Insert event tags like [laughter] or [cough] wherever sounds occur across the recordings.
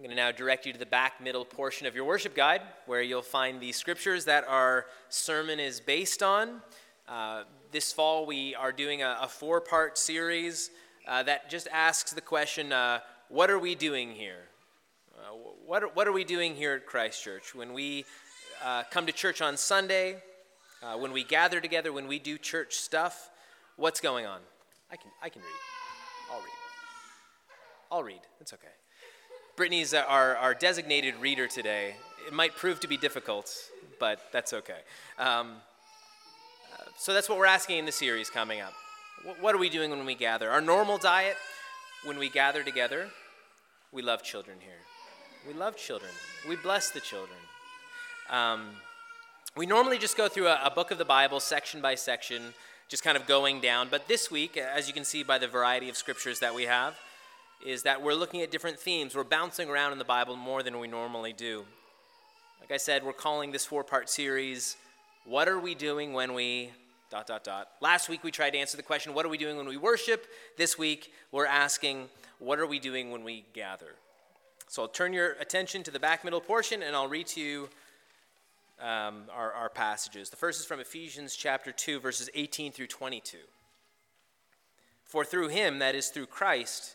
I'm going to now direct you to the back middle portion of your worship guide, where you'll find the scriptures that our sermon is based on. Uh, this fall, we are doing a, a four part series uh, that just asks the question uh, what are we doing here? Uh, what, are, what are we doing here at Christ Church? When we uh, come to church on Sunday, uh, when we gather together, when we do church stuff, what's going on? I can, I can read. I'll read. I'll read. It's okay. Brittany's our, our designated reader today. It might prove to be difficult, but that's okay. Um, uh, so that's what we're asking in the series coming up. What are we doing when we gather? Our normal diet, when we gather together, we love children here. We love children. We bless the children. Um, we normally just go through a, a book of the Bible section by section, just kind of going down. But this week, as you can see by the variety of scriptures that we have, is that we're looking at different themes. We're bouncing around in the Bible more than we normally do. Like I said, we're calling this four part series, What Are We Doing When We. Dot, dot, dot. Last week we tried to answer the question, What are we doing when we worship? This week we're asking, What are we doing when we gather? So I'll turn your attention to the back middle portion and I'll read to you um, our, our passages. The first is from Ephesians chapter 2, verses 18 through 22. For through him, that is through Christ,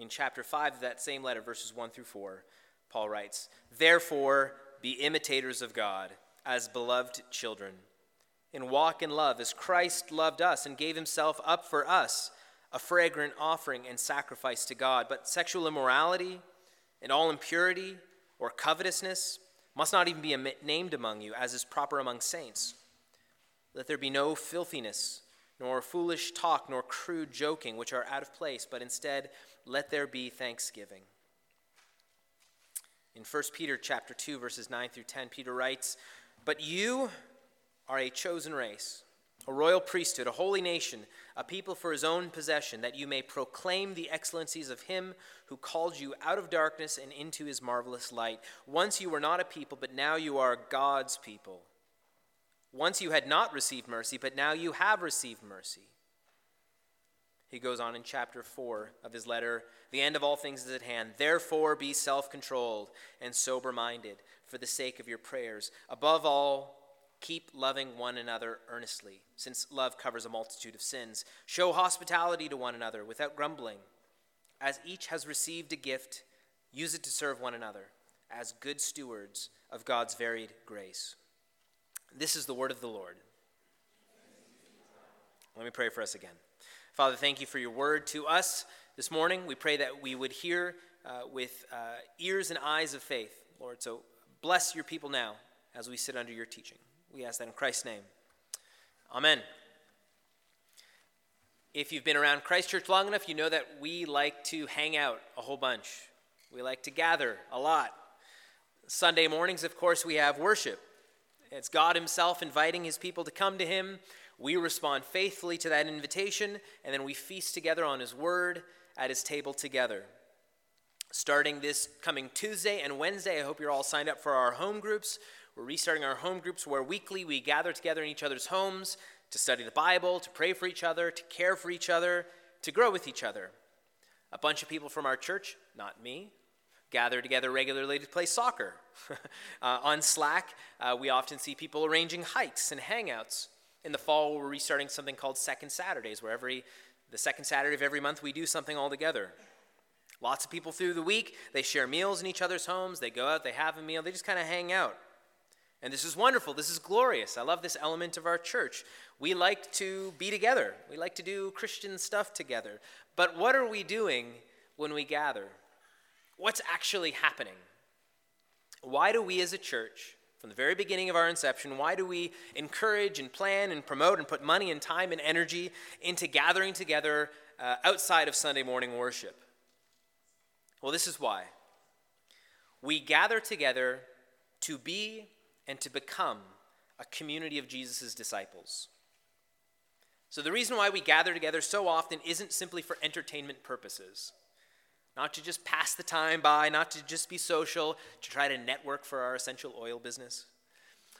In chapter 5 of that same letter, verses 1 through 4, Paul writes, Therefore, be imitators of God as beloved children, and walk in love as Christ loved us and gave himself up for us, a fragrant offering and sacrifice to God. But sexual immorality and all impurity or covetousness must not even be named among you, as is proper among saints. Let there be no filthiness, nor foolish talk, nor crude joking, which are out of place, but instead, let there be thanksgiving. In 1 Peter chapter 2 verses 9 through 10 Peter writes, "But you are a chosen race, a royal priesthood, a holy nation, a people for his own possession, that you may proclaim the excellencies of him who called you out of darkness and into his marvelous light. Once you were not a people, but now you are God's people. Once you had not received mercy, but now you have received mercy." He goes on in chapter 4 of his letter The end of all things is at hand. Therefore, be self controlled and sober minded for the sake of your prayers. Above all, keep loving one another earnestly, since love covers a multitude of sins. Show hospitality to one another without grumbling. As each has received a gift, use it to serve one another as good stewards of God's varied grace. This is the word of the Lord. Let me pray for us again. Father, thank you for your word to us this morning. We pray that we would hear uh, with uh, ears and eyes of faith, Lord. So bless your people now as we sit under your teaching. We ask that in Christ's name. Amen. If you've been around Christ Church long enough, you know that we like to hang out a whole bunch. We like to gather a lot. Sunday mornings, of course, we have worship. It's God Himself inviting His people to come to Him we respond faithfully to that invitation, and then we feast together on His Word at His table together. Starting this coming Tuesday and Wednesday, I hope you're all signed up for our home groups. We're restarting our home groups where weekly we gather together in each other's homes to study the Bible, to pray for each other, to care for each other, to grow with each other. A bunch of people from our church, not me, gather together regularly to play soccer. [laughs] uh, on Slack, uh, we often see people arranging hikes and hangouts. In the fall, we're restarting something called Second Saturdays, where every the second Saturday of every month we do something all together. Lots of people through the week, they share meals in each other's homes, they go out, they have a meal, they just kind of hang out. And this is wonderful. This is glorious. I love this element of our church. We like to be together. We like to do Christian stuff together. But what are we doing when we gather? What's actually happening? Why do we as a church from the very beginning of our inception, why do we encourage and plan and promote and put money and time and energy into gathering together uh, outside of Sunday morning worship? Well, this is why. we gather together to be and to become a community of Jesus' disciples. So, the reason why we gather together so often isn't simply for entertainment purposes, not to just pass the time by, not to just be social, to try to network for our essential oil business.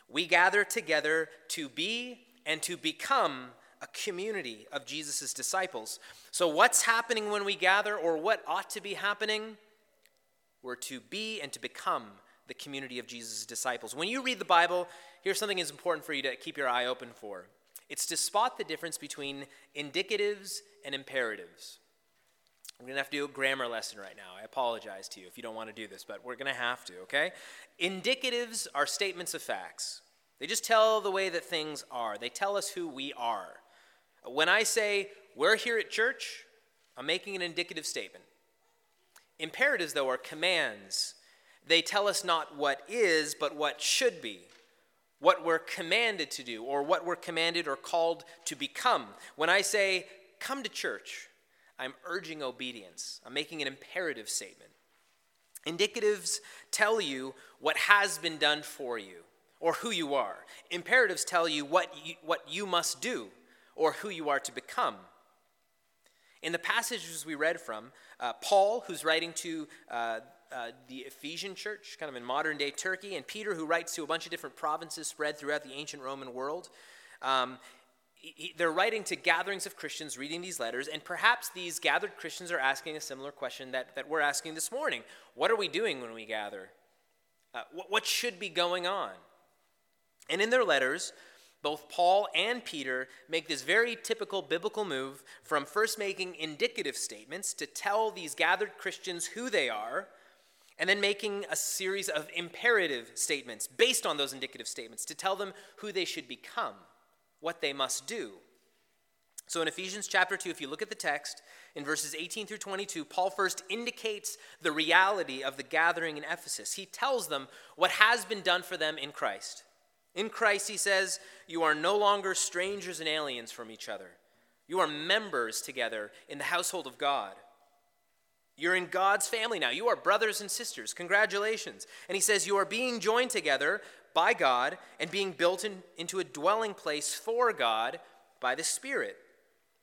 We gather together to be and to become a community of Jesus' disciples. So, what's happening when we gather, or what ought to be happening? We're to be and to become the community of Jesus' disciples. When you read the Bible, here's something that's important for you to keep your eye open for it's to spot the difference between indicatives and imperatives. We're going to have to do a grammar lesson right now. I apologize to you if you don't want to do this, but we're going to have to, okay? Indicatives are statements of facts. They just tell the way that things are, they tell us who we are. When I say, we're here at church, I'm making an indicative statement. Imperatives, though, are commands. They tell us not what is, but what should be, what we're commanded to do, or what we're commanded or called to become. When I say, come to church, I'm urging obedience. I'm making an imperative statement. Indicatives tell you what has been done for you or who you are. Imperatives tell you what you, what you must do or who you are to become. In the passages we read from, uh, Paul, who's writing to uh, uh, the Ephesian church, kind of in modern day Turkey, and Peter, who writes to a bunch of different provinces spread throughout the ancient Roman world, um, he, they're writing to gatherings of Christians reading these letters, and perhaps these gathered Christians are asking a similar question that, that we're asking this morning What are we doing when we gather? Uh, what, what should be going on? And in their letters, both Paul and Peter make this very typical biblical move from first making indicative statements to tell these gathered Christians who they are, and then making a series of imperative statements based on those indicative statements to tell them who they should become, what they must do. So in Ephesians chapter 2, if you look at the text, in verses 18 through 22, Paul first indicates the reality of the gathering in Ephesus. He tells them what has been done for them in Christ. In Christ, he says, you are no longer strangers and aliens from each other. You are members together in the household of God. You're in God's family now. You are brothers and sisters. Congratulations. And he says, You are being joined together by God and being built in, into a dwelling place for God by the Spirit.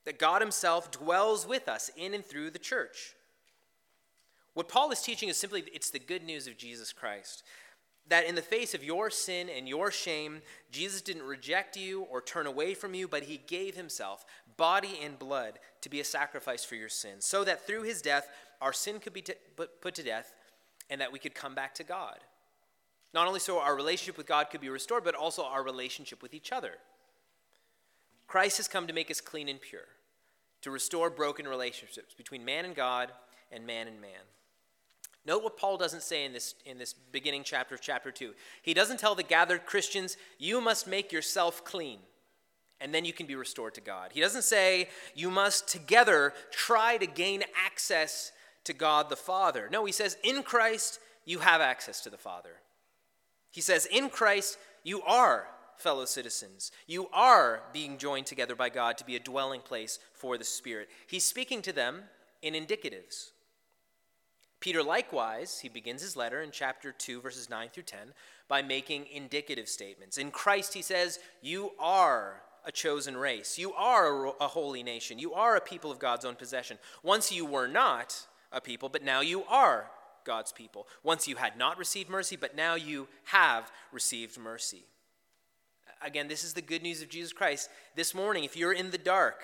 That God Himself dwells with us in and through the church. What Paul is teaching is simply it's the good news of Jesus Christ that in the face of your sin and your shame, Jesus didn't reject you or turn away from you, but he gave himself, body and blood, to be a sacrifice for your sins, so that through his death, our sin could be t- put to death and that we could come back to God. Not only so our relationship with God could be restored, but also our relationship with each other. Christ has come to make us clean and pure, to restore broken relationships between man and God and man and man. Note what Paul doesn't say in this, in this beginning chapter of chapter 2. He doesn't tell the gathered Christians, you must make yourself clean, and then you can be restored to God. He doesn't say, you must together try to gain access to God the Father. No, he says, in Christ, you have access to the Father. He says, in Christ, you are fellow citizens. You are being joined together by God to be a dwelling place for the Spirit. He's speaking to them in indicatives. Peter, likewise, he begins his letter in chapter 2, verses 9 through 10, by making indicative statements. In Christ, he says, You are a chosen race. You are a holy nation. You are a people of God's own possession. Once you were not a people, but now you are God's people. Once you had not received mercy, but now you have received mercy. Again, this is the good news of Jesus Christ. This morning, if you're in the dark,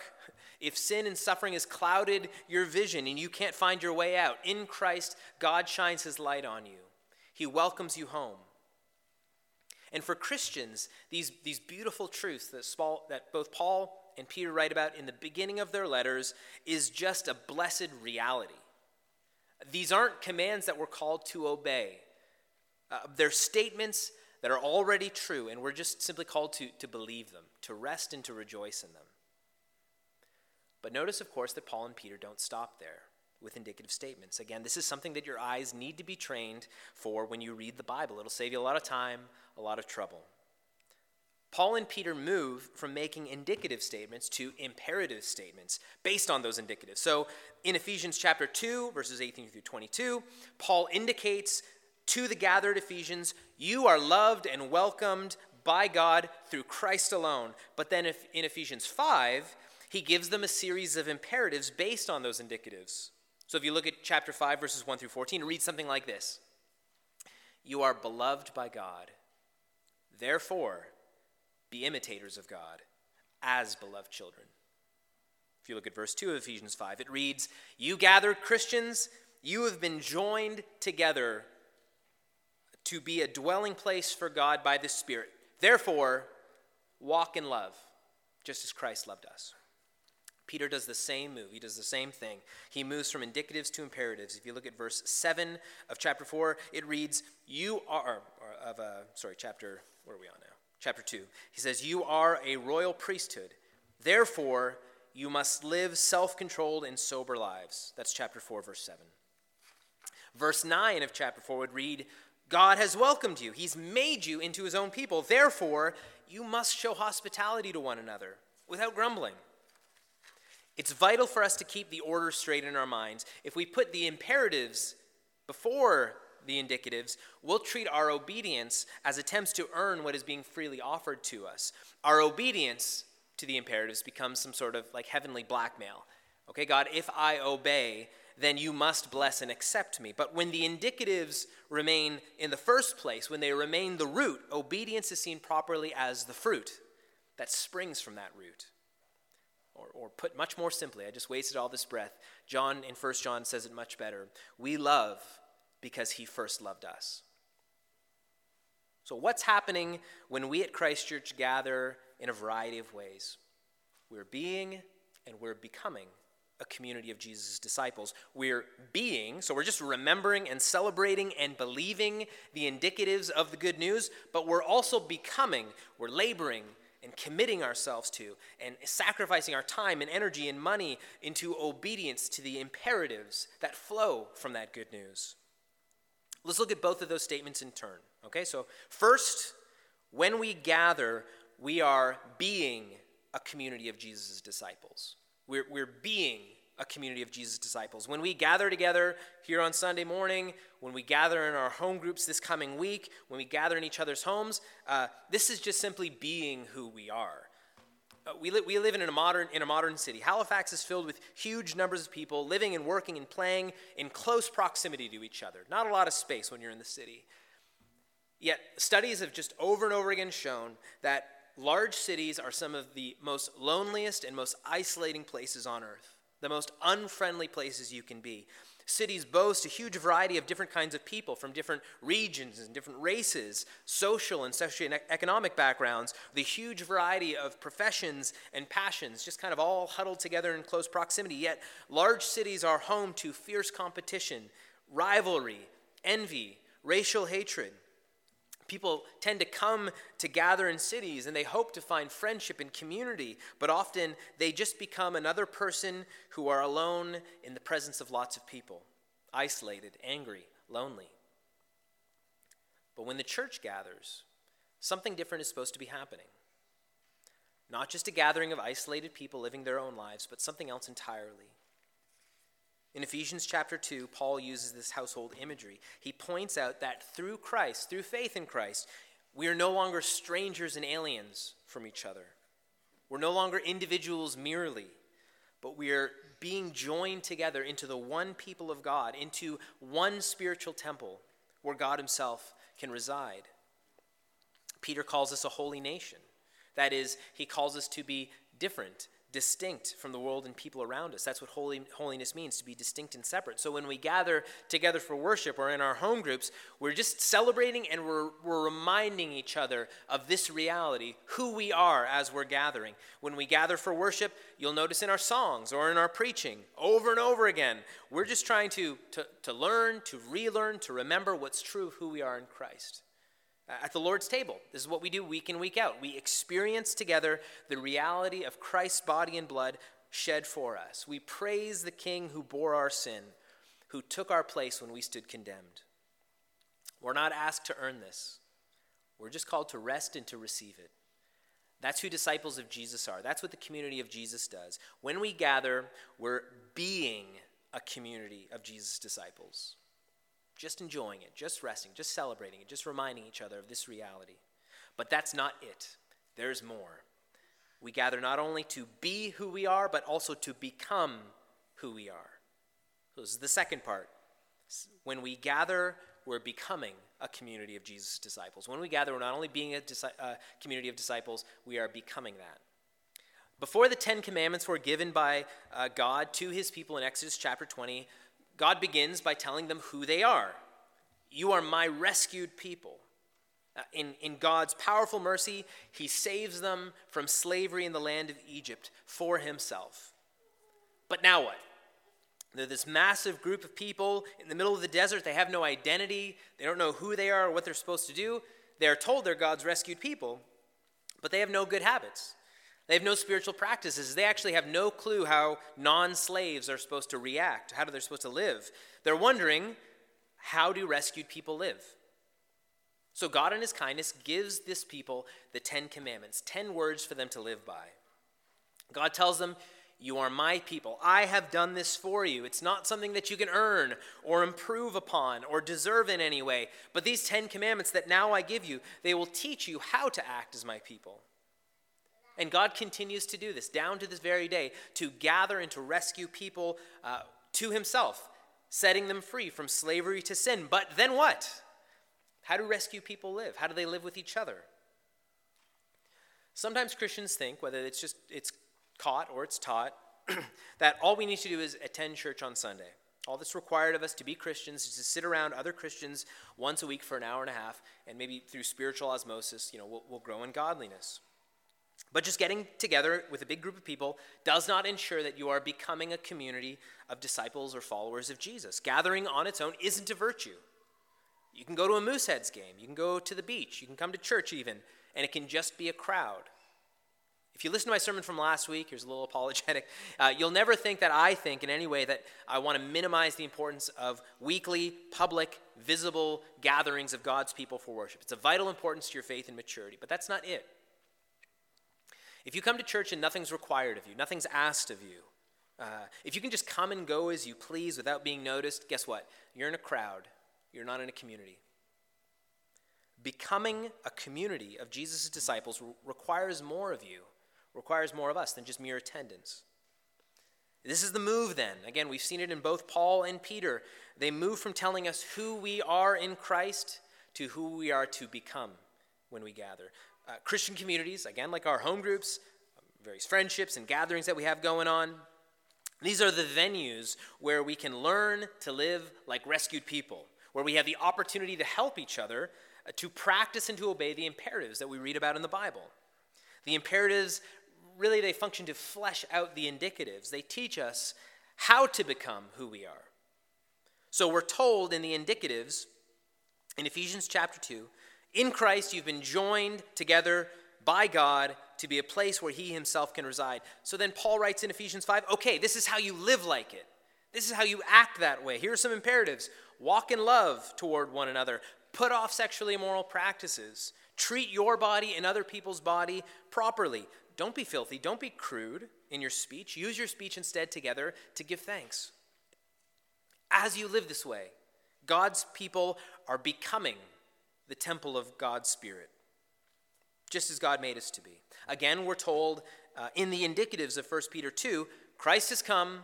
if sin and suffering has clouded your vision and you can't find your way out, in Christ, God shines his light on you. He welcomes you home. And for Christians, these, these beautiful truths that, that both Paul and Peter write about in the beginning of their letters is just a blessed reality. These aren't commands that we're called to obey, uh, they're statements that are already true, and we're just simply called to, to believe them, to rest and to rejoice in them. But notice, of course, that Paul and Peter don't stop there with indicative statements. Again, this is something that your eyes need to be trained for when you read the Bible. It'll save you a lot of time, a lot of trouble. Paul and Peter move from making indicative statements to imperative statements based on those indicatives. So in Ephesians chapter 2, verses 18 through 22, Paul indicates to the gathered Ephesians, you are loved and welcomed by God through Christ alone. But then if, in Ephesians 5, he gives them a series of imperatives based on those indicatives. So if you look at chapter 5, verses 1 through 14, it reads something like this You are beloved by God. Therefore, be imitators of God as beloved children. If you look at verse 2 of Ephesians 5, it reads, You gathered Christians, you have been joined together to be a dwelling place for God by the Spirit. Therefore, walk in love, just as Christ loved us. Peter does the same move. He does the same thing. He moves from indicatives to imperatives. If you look at verse 7 of chapter 4, it reads, You are, of, uh, sorry, chapter, where are we on? Chapter 2. He says, You are a royal priesthood. Therefore, you must live self controlled and sober lives. That's chapter 4, verse 7. Verse 9 of chapter 4 would read, God has welcomed you, He's made you into His own people. Therefore, you must show hospitality to one another without grumbling. It's vital for us to keep the order straight in our minds. If we put the imperatives before the indicatives, we'll treat our obedience as attempts to earn what is being freely offered to us. Our obedience to the imperatives becomes some sort of like heavenly blackmail. Okay, God, if I obey, then you must bless and accept me. But when the indicatives remain in the first place, when they remain the root, obedience is seen properly as the fruit that springs from that root. Or, or put much more simply, I just wasted all this breath. John in 1 John says it much better. We love because he first loved us. So, what's happening when we at Christ Church gather in a variety of ways? We're being and we're becoming a community of Jesus' disciples. We're being, so we're just remembering and celebrating and believing the indicatives of the good news, but we're also becoming, we're laboring and committing ourselves to and sacrificing our time and energy and money into obedience to the imperatives that flow from that good news. Let's look at both of those statements in turn. Okay, so first, when we gather, we are being a community of Jesus' disciples. We're, we're being a community of Jesus' disciples. When we gather together here on Sunday morning, when we gather in our home groups this coming week, when we gather in each other's homes, uh, this is just simply being who we are. Uh, we, li- we live in a, modern, in a modern city. Halifax is filled with huge numbers of people living and working and playing in close proximity to each other. Not a lot of space when you're in the city. Yet, studies have just over and over again shown that large cities are some of the most loneliest and most isolating places on earth, the most unfriendly places you can be. Cities boast a huge variety of different kinds of people from different regions and different races, social and socioeconomic backgrounds, the huge variety of professions and passions, just kind of all huddled together in close proximity. Yet, large cities are home to fierce competition, rivalry, envy, racial hatred. People tend to come to gather in cities and they hope to find friendship and community, but often they just become another person who are alone in the presence of lots of people, isolated, angry, lonely. But when the church gathers, something different is supposed to be happening. Not just a gathering of isolated people living their own lives, but something else entirely. In Ephesians chapter 2, Paul uses this household imagery. He points out that through Christ, through faith in Christ, we are no longer strangers and aliens from each other. We're no longer individuals merely, but we are being joined together into the one people of God, into one spiritual temple where God Himself can reside. Peter calls us a holy nation. That is, he calls us to be different distinct from the world and people around us. That's what holy, holiness means, to be distinct and separate. So when we gather together for worship or in our home groups, we're just celebrating and we're, we're reminding each other of this reality, who we are as we're gathering. When we gather for worship, you'll notice in our songs or in our preaching, over and over again, we're just trying to, to, to learn, to relearn, to remember what's true of who we are in Christ at the Lord's table. This is what we do week in, week out. We experience together the reality of Christ's body and blood shed for us. We praise the King who bore our sin, who took our place when we stood condemned. We're not asked to earn this, we're just called to rest and to receive it. That's who disciples of Jesus are. That's what the community of Jesus does. When we gather, we're being a community of Jesus' disciples. Just enjoying it, just resting, just celebrating it, just reminding each other of this reality. But that's not it. There's more. We gather not only to be who we are, but also to become who we are. This is the second part. When we gather, we're becoming a community of Jesus' disciples. When we gather, we're not only being a uh, community of disciples, we are becoming that. Before the Ten Commandments were given by uh, God to his people in Exodus chapter 20, God begins by telling them who they are. You are my rescued people. Uh, in, in God's powerful mercy, he saves them from slavery in the land of Egypt for himself. But now what? They're this massive group of people in the middle of the desert. They have no identity. They don't know who they are or what they're supposed to do. They're told they're God's rescued people, but they have no good habits. They have no spiritual practices. They actually have no clue how non slaves are supposed to react, how they're supposed to live. They're wondering how do rescued people live? So God, in His kindness, gives this people the Ten Commandments, ten words for them to live by. God tells them, You are my people. I have done this for you. It's not something that you can earn or improve upon or deserve in any way. But these Ten Commandments that now I give you, they will teach you how to act as my people. And God continues to do this down to this very day to gather and to rescue people uh, to Himself, setting them free from slavery to sin. But then what? How do rescue people live? How do they live with each other? Sometimes Christians think, whether it's just it's caught or it's taught, [clears throat] that all we need to do is attend church on Sunday. All that's required of us to be Christians is to sit around other Christians once a week for an hour and a half, and maybe through spiritual osmosis, you know, we'll, we'll grow in godliness. But just getting together with a big group of people does not ensure that you are becoming a community of disciples or followers of Jesus. Gathering on its own isn't a virtue. You can go to a Mooseheads game, you can go to the beach, you can come to church even, and it can just be a crowd. If you listen to my sermon from last week, here's a little [laughs] apologetic, uh, you'll never think that I think in any way that I want to minimize the importance of weekly, public, visible gatherings of God's people for worship. It's of vital importance to your faith and maturity, but that's not it. If you come to church and nothing's required of you, nothing's asked of you, uh, if you can just come and go as you please without being noticed, guess what? You're in a crowd, you're not in a community. Becoming a community of Jesus' disciples requires more of you, requires more of us than just mere attendance. This is the move then. Again, we've seen it in both Paul and Peter. They move from telling us who we are in Christ to who we are to become when we gather uh, Christian communities, again, like our home groups, various friendships and gatherings that we have going on. These are the venues where we can learn to live like rescued people, where we have the opportunity to help each other uh, to practice and to obey the imperatives that we read about in the Bible. The imperatives really they function to flesh out the indicatives. They teach us how to become who we are. So we're told in the indicatives in Ephesians chapter 2 in Christ, you've been joined together by God to be a place where He Himself can reside. So then Paul writes in Ephesians 5 okay, this is how you live like it. This is how you act that way. Here are some imperatives walk in love toward one another, put off sexually immoral practices, treat your body and other people's body properly. Don't be filthy, don't be crude in your speech. Use your speech instead together to give thanks. As you live this way, God's people are becoming the temple of God's Spirit, just as God made us to be. Again, we're told uh, in the indicatives of 1 Peter 2 Christ has come,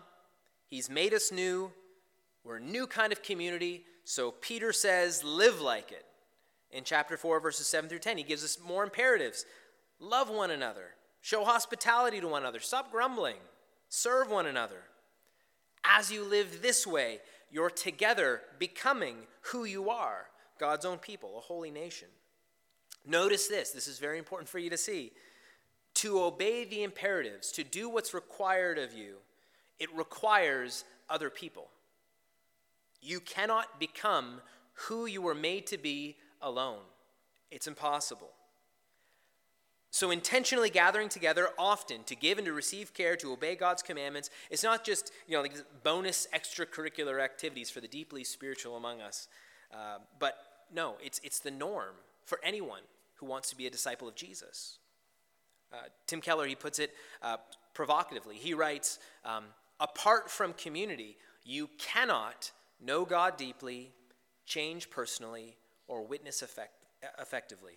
He's made us new, we're a new kind of community. So Peter says, live like it. In chapter 4, verses 7 through 10, he gives us more imperatives love one another, show hospitality to one another, stop grumbling, serve one another. As you live this way, you're together becoming who you are. God's own people, a holy nation. Notice this, this is very important for you to see. To obey the imperatives, to do what's required of you, it requires other people. You cannot become who you were made to be alone. It's impossible. So, intentionally gathering together often to give and to receive care, to obey God's commandments, it's not just you know, like bonus extracurricular activities for the deeply spiritual among us, uh, but no, it's, it's the norm for anyone who wants to be a disciple of Jesus. Uh, Tim Keller, he puts it uh, provocatively. He writes, um, apart from community, you cannot know God deeply, change personally, or witness effect, effectively.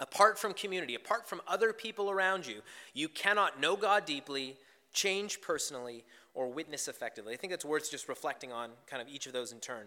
Apart from community, apart from other people around you, you cannot know God deeply, change personally, or witness effectively. I think it's worth just reflecting on kind of each of those in turn.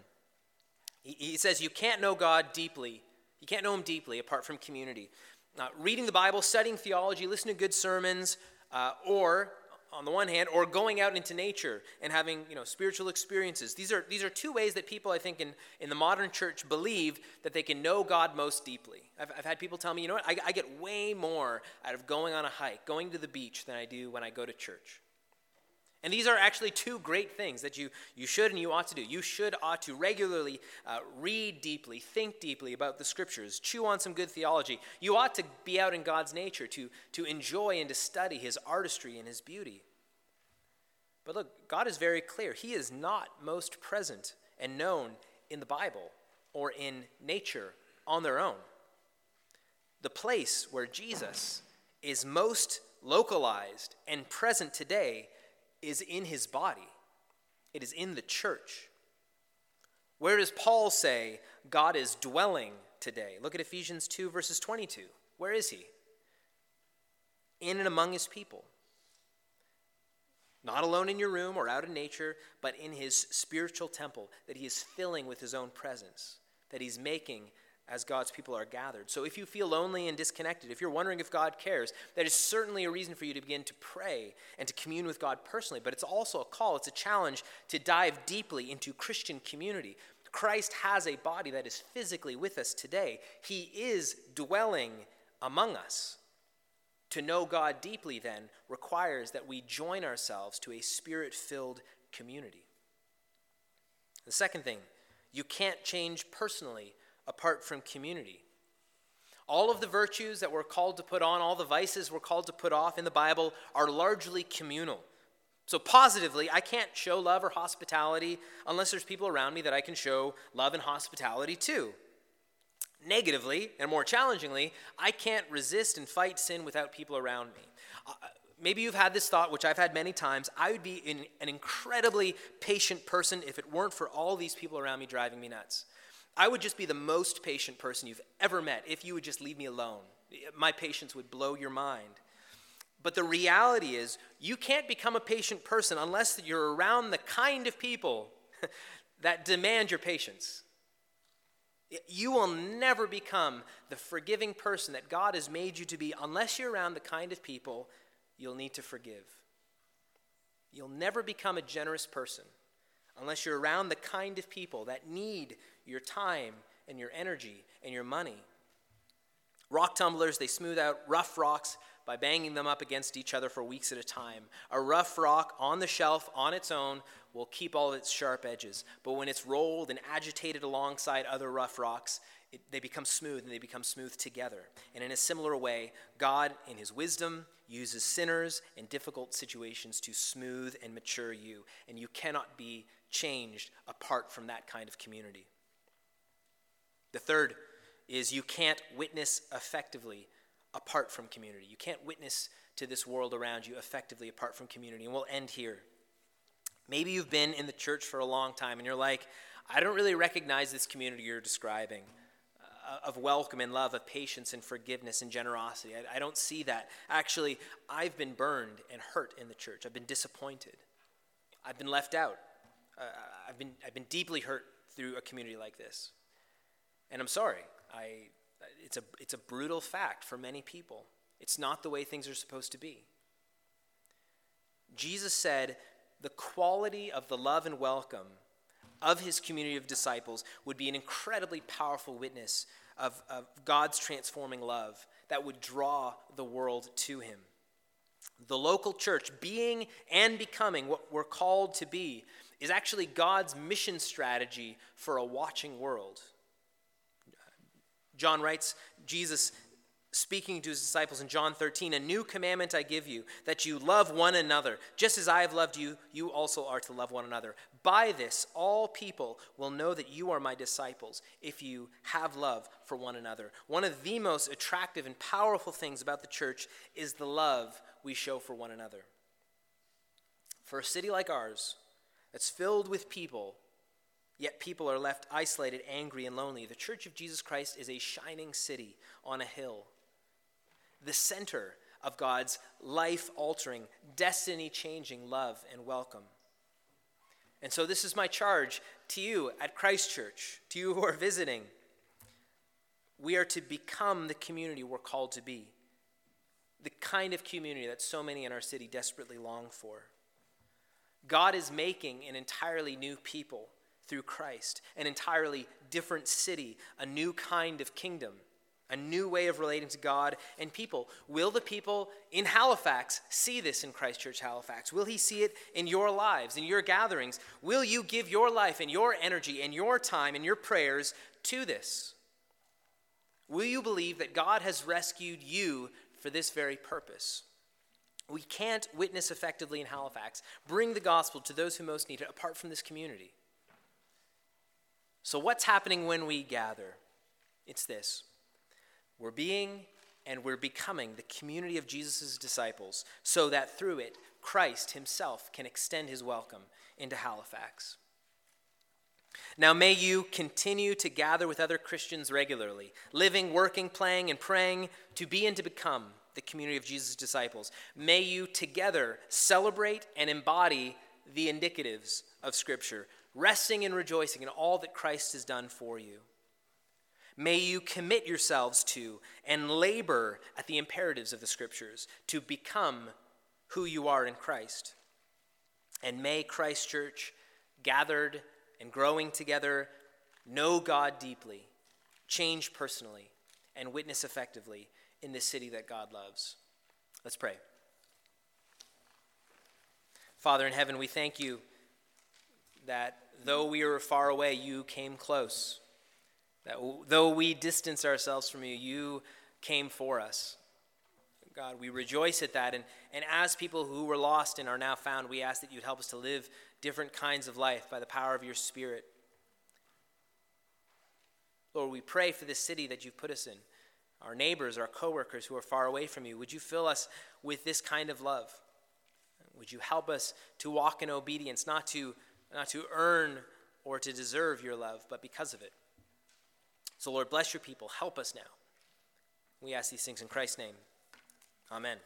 He, he says you can't know God deeply, you can't know Him deeply apart from community. Uh, reading the Bible, studying theology, listening to good sermons, uh, or on the one hand, or going out into nature and having you know, spiritual experiences. These are, these are two ways that people, I think, in, in the modern church believe that they can know God most deeply. I've, I've had people tell me, you know what, I, I get way more out of going on a hike, going to the beach, than I do when I go to church. And these are actually two great things that you, you should and you ought to do. You should, ought to regularly uh, read deeply, think deeply about the scriptures, chew on some good theology. You ought to be out in God's nature, to, to enjoy and to study his artistry and his beauty. But look, God is very clear. He is not most present and known in the Bible or in nature on their own. The place where Jesus is most localized and present today is in his body, it is in the church. Where does Paul say God is dwelling today? Look at Ephesians 2, verses 22. Where is he? In and among his people. Not alone in your room or out in nature, but in his spiritual temple that he is filling with his own presence, that he's making as God's people are gathered. So if you feel lonely and disconnected, if you're wondering if God cares, that is certainly a reason for you to begin to pray and to commune with God personally. But it's also a call, it's a challenge to dive deeply into Christian community. Christ has a body that is physically with us today, He is dwelling among us. To know God deeply, then, requires that we join ourselves to a spirit filled community. The second thing, you can't change personally apart from community. All of the virtues that we're called to put on, all the vices we're called to put off in the Bible are largely communal. So, positively, I can't show love or hospitality unless there's people around me that I can show love and hospitality to. Negatively, and more challengingly, I can't resist and fight sin without people around me. Uh, maybe you've had this thought, which I've had many times. I would be an incredibly patient person if it weren't for all these people around me driving me nuts. I would just be the most patient person you've ever met if you would just leave me alone. My patience would blow your mind. But the reality is, you can't become a patient person unless you're around the kind of people [laughs] that demand your patience. You will never become the forgiving person that God has made you to be unless you're around the kind of people you'll need to forgive. You'll never become a generous person unless you're around the kind of people that need your time and your energy and your money. Rock tumblers, they smooth out rough rocks by banging them up against each other for weeks at a time. A rough rock on the shelf on its own will keep all its sharp edges. But when it's rolled and agitated alongside other rough rocks, it, they become smooth and they become smooth together. And in a similar way, God, in His wisdom, uses sinners and difficult situations to smooth and mature you. And you cannot be changed apart from that kind of community. The third is you can't witness effectively apart from community. You can't witness to this world around you effectively apart from community. And we'll end here. Maybe you've been in the church for a long time and you're like, I don't really recognize this community you're describing uh, of welcome and love, of patience and forgiveness and generosity. I, I don't see that. Actually, I've been burned and hurt in the church. I've been disappointed. I've been left out. Uh, I've, been, I've been deeply hurt through a community like this. And I'm sorry, I, it's, a, it's a brutal fact for many people. It's not the way things are supposed to be. Jesus said the quality of the love and welcome of his community of disciples would be an incredibly powerful witness of, of God's transforming love that would draw the world to him. The local church, being and becoming what we're called to be, is actually God's mission strategy for a watching world. John writes, Jesus speaking to his disciples in John 13, A new commandment I give you, that you love one another. Just as I have loved you, you also are to love one another. By this, all people will know that you are my disciples if you have love for one another. One of the most attractive and powerful things about the church is the love we show for one another. For a city like ours, that's filled with people Yet people are left isolated, angry, and lonely. The Church of Jesus Christ is a shining city on a hill, the center of God's life altering, destiny changing love and welcome. And so, this is my charge to you at Christ Church, to you who are visiting. We are to become the community we're called to be, the kind of community that so many in our city desperately long for. God is making an entirely new people through Christ, an entirely different city, a new kind of kingdom, a new way of relating to God and people. Will the people in Halifax see this in Christ Church Halifax? Will he see it in your lives, in your gatherings? Will you give your life and your energy and your time and your prayers to this? Will you believe that God has rescued you for this very purpose? We can't witness effectively in Halifax, bring the gospel to those who most need it apart from this community. So, what's happening when we gather? It's this we're being and we're becoming the community of Jesus' disciples so that through it, Christ himself can extend his welcome into Halifax. Now, may you continue to gather with other Christians regularly, living, working, playing, and praying to be and to become the community of Jesus' disciples. May you together celebrate and embody the indicatives of Scripture, resting and rejoicing in all that Christ has done for you. May you commit yourselves to and labor at the imperatives of the Scriptures to become who you are in Christ. And may Christ Church, gathered and growing together, know God deeply, change personally, and witness effectively in this city that God loves. Let's pray. Father in heaven, we thank you that though we were far away, you came close. That though we distance ourselves from you, you came for us. God, we rejoice at that. And, and as people who were lost and are now found, we ask that you'd help us to live different kinds of life by the power of your Spirit. Lord, we pray for this city that you've put us in our neighbors, our coworkers who are far away from you. Would you fill us with this kind of love? Would you help us to walk in obedience, not to, not to earn or to deserve your love, but because of it? So, Lord, bless your people. Help us now. We ask these things in Christ's name. Amen.